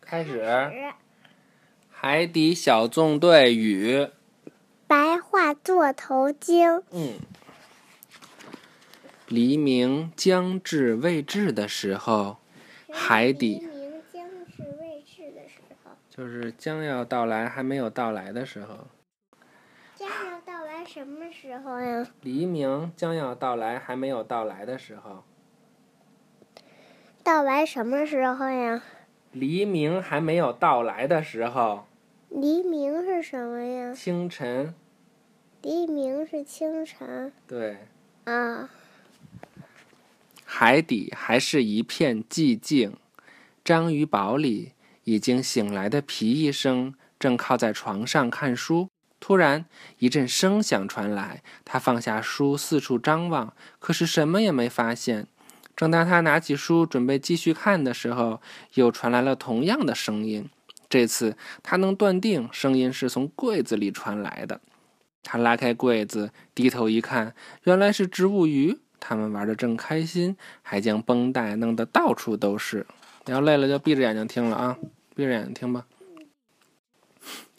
开始。海底小纵队与白化座头鲸。嗯。黎明将至未至的时候，海底。黎明将至未至的时候。就是将要到来还没有到来的时候。将要到来什么时候呀？黎明将要到来还没有到来的时候。到来什么时候呀？黎明还没有到来的时候。黎明是什么呀？清晨。黎明是清晨。对。啊。海底还是一片寂静。章鱼堡里，已经醒来的皮医生正靠在床上看书。突然，一阵声响传来，他放下书，四处张望，可是什么也没发现。正当他拿起书准备继续看的时候，又传来了同样的声音。这次他能断定声音是从柜子里传来的。他拉开柜子，低头一看，原来是植物鱼。他们玩的正开心，还将绷带弄得到处都是。你要累了就闭着眼睛听了啊，闭着眼睛听吧。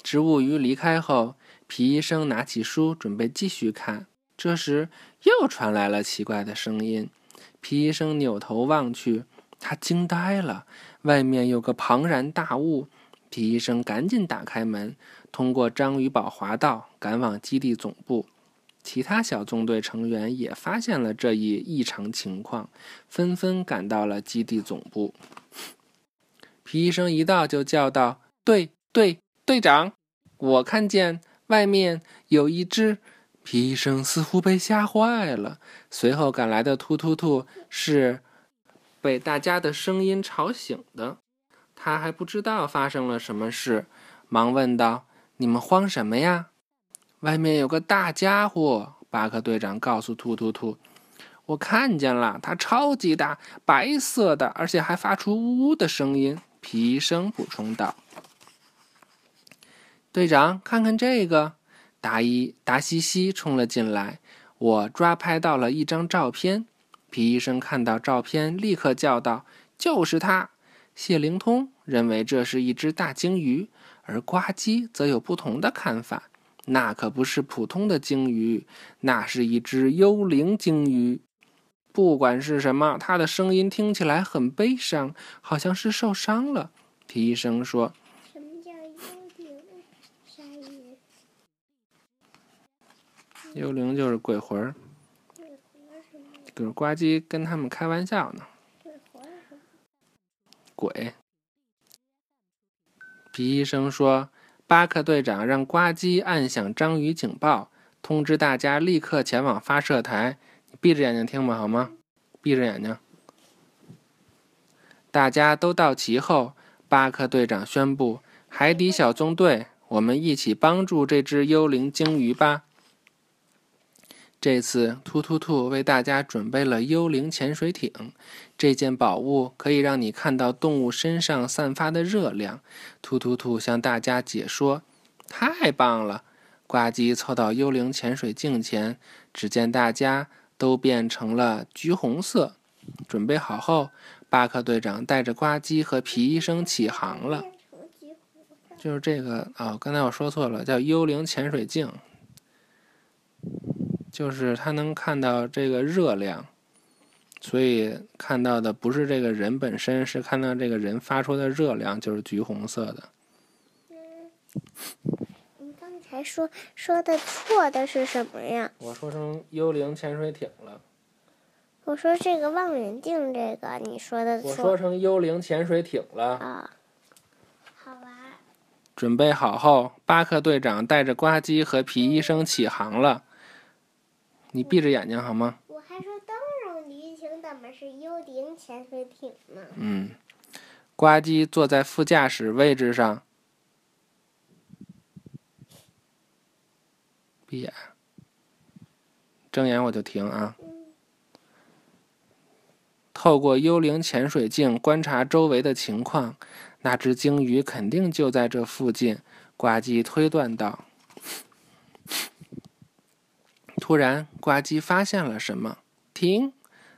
植物鱼离开后，皮医生拿起书准备继续看。这时又传来了奇怪的声音。皮医生扭头望去，他惊呆了，外面有个庞然大物。皮医生赶紧打开门，通过章鱼堡滑道赶往基地总部。其他小纵队成员也发现了这一异常情况，纷纷赶到了基地总部。皮医生一到就叫道：“队队队长，我看见外面有一只……”皮医生似乎被吓坏了。随后赶来的突突兔是被大家的声音吵醒的，他还不知道发生了什么事，忙问道：“你们慌什么呀？”外面有个大家伙，巴克队长告诉突突兔：“我看见了，它超级大，白色的，而且还发出呜呜的声音。”皮医生补充道：“队长，看看这个！”达伊达西西冲了进来，我抓拍到了一张照片。皮医生看到照片，立刻叫道：“就是他！”谢灵通认为这是一只大鲸鱼，而呱唧则有不同的看法。那可不是普通的鲸鱼，那是一只幽灵鲸鱼。不管是什么，它的声音听起来很悲伤，好像是受伤了。皮医生说：“什么叫幽灵？鲨鱼？幽灵就是鬼魂儿。就是呱唧跟他们开玩笑呢。鬼。皮医生说。”巴克队长让呱唧按响章鱼警报，通知大家立刻前往发射台。你闭着眼睛听吧，好吗？闭着眼睛。大家都到齐后，巴克队长宣布：“海底小纵队，我们一起帮助这只幽灵鲸鱼吧。”这次，突突兔为大家准备了幽灵潜水艇。这件宝物可以让你看到动物身上散发的热量。突突兔向大家解说：“太棒了！”呱唧凑到幽灵潜水镜前，只见大家都变成了橘红色。准备好后，巴克队长带着呱唧和皮医生起航了。就是这个啊，刚才我说错了，叫幽灵潜水镜。就是他能看到这个热量，所以看到的不是这个人本身，是看到这个人发出的热量，就是橘红色的。你刚才说说的错的是什么呀？我说成幽灵潜水艇了。我说这个望远镜，这个你说的错。我说成幽灵潜水艇了。啊，好吧。准备好后，巴克队长带着呱唧和皮医生起航了。你闭着眼睛好吗？我还说灯笼鱼艇怎么是幽灵潜水艇呢？嗯，呱唧坐在副驾驶位置上，闭眼，睁眼我就停啊。透过幽灵潜水镜观察周围的情况，那只鲸鱼肯定就在这附近。呱唧推断道。突然，呱唧发现了什么？停！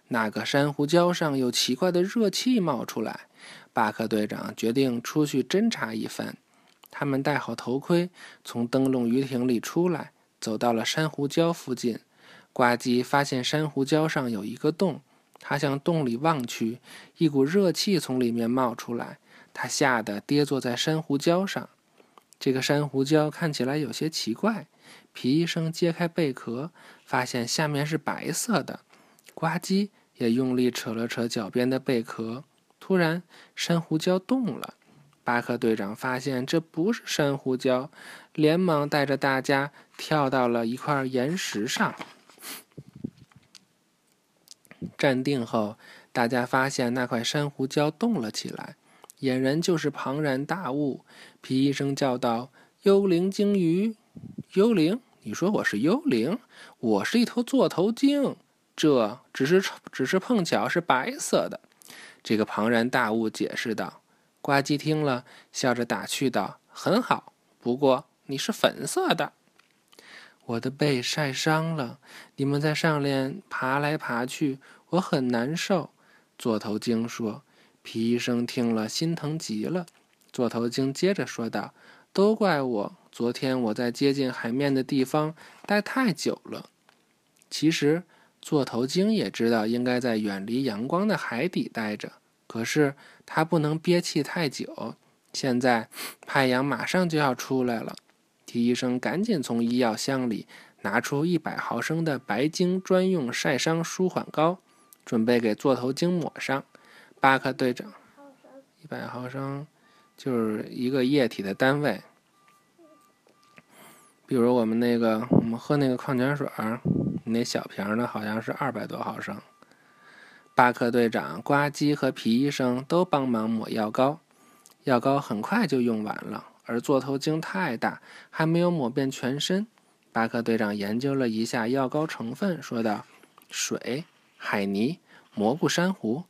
那个珊瑚礁上有奇怪的热气冒出来。巴克队长决定出去侦查一番。他们戴好头盔，从灯笼鱼艇里出来，走到了珊瑚礁附近。呱唧发现珊瑚礁上有一个洞，他向洞里望去，一股热气从里面冒出来，他吓得跌坐在珊瑚礁上。这个珊瑚礁看起来有些奇怪。皮医生揭开贝壳，发现下面是白色的。呱唧也用力扯了扯脚边的贝壳。突然，珊瑚礁动了。巴克队长发现这不是珊瑚礁，连忙带着大家跳到了一块岩石上。站定后，大家发现那块珊瑚礁动了起来，俨然就是庞然大物。皮医生叫道：“幽灵鲸鱼，幽灵！你说我是幽灵？我是一头座头鲸，这只是只是碰巧是白色的。”这个庞然大物解释道：“呱唧听了，笑着打趣道：‘很好，不过你是粉色的。’我的背晒伤了，你们在上面爬来爬去，我很难受。”座头鲸说。皮医生听了，心疼极了。座头鲸接着说道：“都怪我，昨天我在接近海面的地方待太久了。”其实。座头鲸也知道应该在远离阳光的海底待着，可是它不能憋气太久。现在太阳马上就要出来了，皮医生赶紧从医药箱里拿出一百毫升的白鲸专用晒伤舒缓膏，准备给座头鲸抹上。巴克队长，一百毫升就是一个液体的单位，比如我们那个我们喝那个矿泉水儿。那小瓶的，好像是二百多毫升。巴克队长、呱唧和皮医生都帮忙抹药膏，药膏很快就用完了。而座头鲸太大，还没有抹遍全身。巴克队长研究了一下药膏成分，说道：“水、海泥、蘑菇珊瑚。”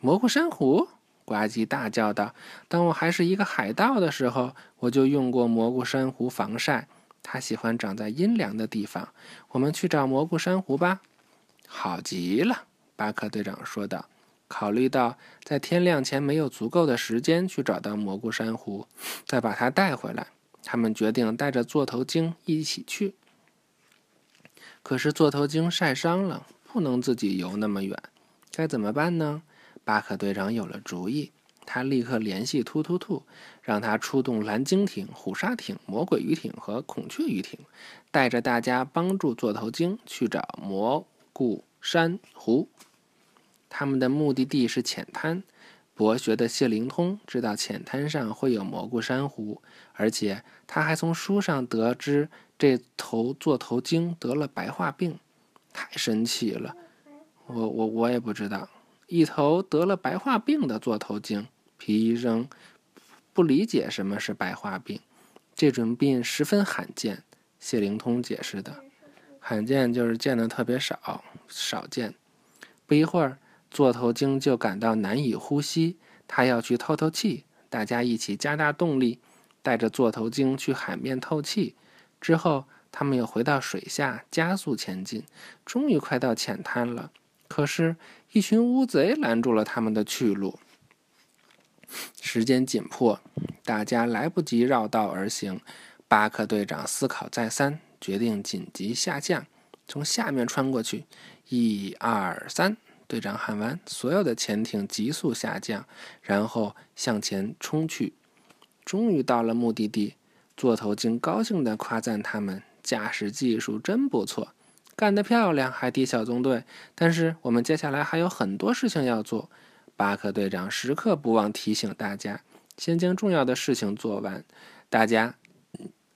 蘑菇珊瑚！呱唧大叫道：“当我还是一个海盗的时候，我就用过蘑菇珊瑚防晒。”它喜欢长在阴凉的地方。我们去找蘑菇珊瑚吧。好极了，巴克队长说道。考虑到在天亮前没有足够的时间去找到蘑菇珊瑚，再把它带回来，他们决定带着座头鲸一起去。可是座头鲸晒伤了，不能自己游那么远，该怎么办呢？巴克队长有了主意。他立刻联系突突兔，让他出动蓝鲸艇、虎鲨艇、魔鬼鱼艇和孔雀鱼艇，带着大家帮助座头鲸去找蘑菇珊瑚。他们的目的地是浅滩。博学的谢灵通知道浅滩上会有蘑菇珊瑚，而且他还从书上得知这头座头鲸得了白化病，太神奇了！我我我也不知道。一头得了白化病的座头鲸，皮医生不理解什么是白化病。这种病十分罕见，谢灵通解释的。罕见就是见的特别少，少见。不一会儿，座头鲸就感到难以呼吸，他要去透透气。大家一起加大动力，带着座头鲸去海面透气。之后，他们又回到水下，加速前进。终于快到浅滩了。可是，一群乌贼拦住了他们的去路。时间紧迫，大家来不及绕道而行。巴克队长思考再三，决定紧急下降，从下面穿过去。一二三，队长喊完，所有的潜艇急速下降，然后向前冲去。终于到了目的地，座头鲸高兴地夸赞他们驾驶技术真不错。干得漂亮，海底小纵队！但是我们接下来还有很多事情要做。巴克队长时刻不忘提醒大家，先将重要的事情做完。大家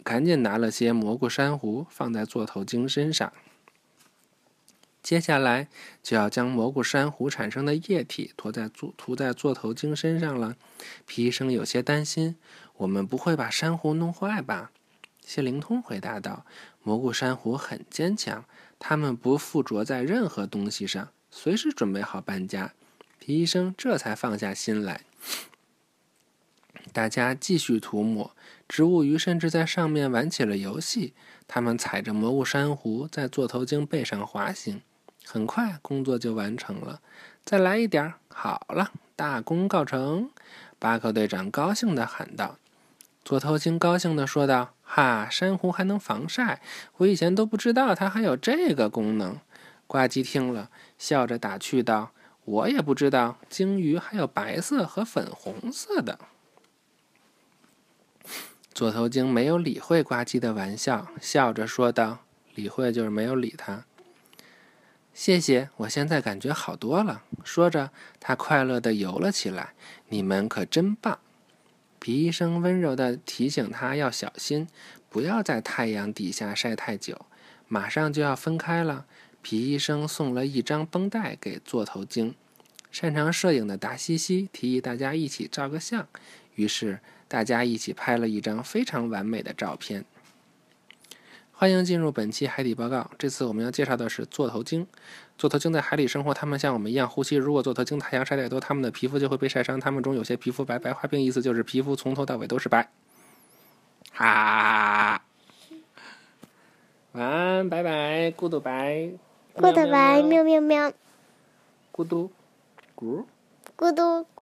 赶紧拿了些蘑菇珊瑚放在座头鲸身上。接下来就要将蘑菇珊瑚产生的液体涂在座涂在座头鲸身上了。皮医生有些担心：“我们不会把珊瑚弄坏吧？”谢灵通回答道：“蘑菇珊瑚很坚强。”它们不附着在任何东西上，随时准备好搬家。皮医生这才放下心来。大家继续涂抹，植物鱼甚至在上面玩起了游戏。他们踩着蘑菇珊瑚在座头鲸背上滑行，很快工作就完成了。再来一点儿，好了，大功告成！巴克队长高兴地喊道。座头鲸高兴地说道：“哈，珊瑚还能防晒，我以前都不知道它还有这个功能。”呱唧听了，笑着打趣道：“我也不知道，鲸鱼还有白色和粉红色的。”座头鲸没有理会呱唧的玩笑，笑着说道：“理会就是没有理他。”谢谢，我现在感觉好多了。说着，他快乐地游了起来。你们可真棒！皮医生温柔地提醒他要小心，不要在太阳底下晒太久。马上就要分开了，皮医生送了一张绷带给座头鲸。擅长摄影的达西西提议大家一起照个相，于是大家一起拍了一张非常完美的照片。欢迎进入本期海底报告。这次我们要介绍的是座头鲸。座头鲸在海里生活，它们像我们一样呼吸。如果座头鲸太阳晒太多，它们的皮肤就会被晒伤。它们中有些皮肤白，白化病意思就是皮肤从头到尾都是白。哈，晚安，拜拜，good 白 goodbye 喵喵。喵咕嘟咕咕嘟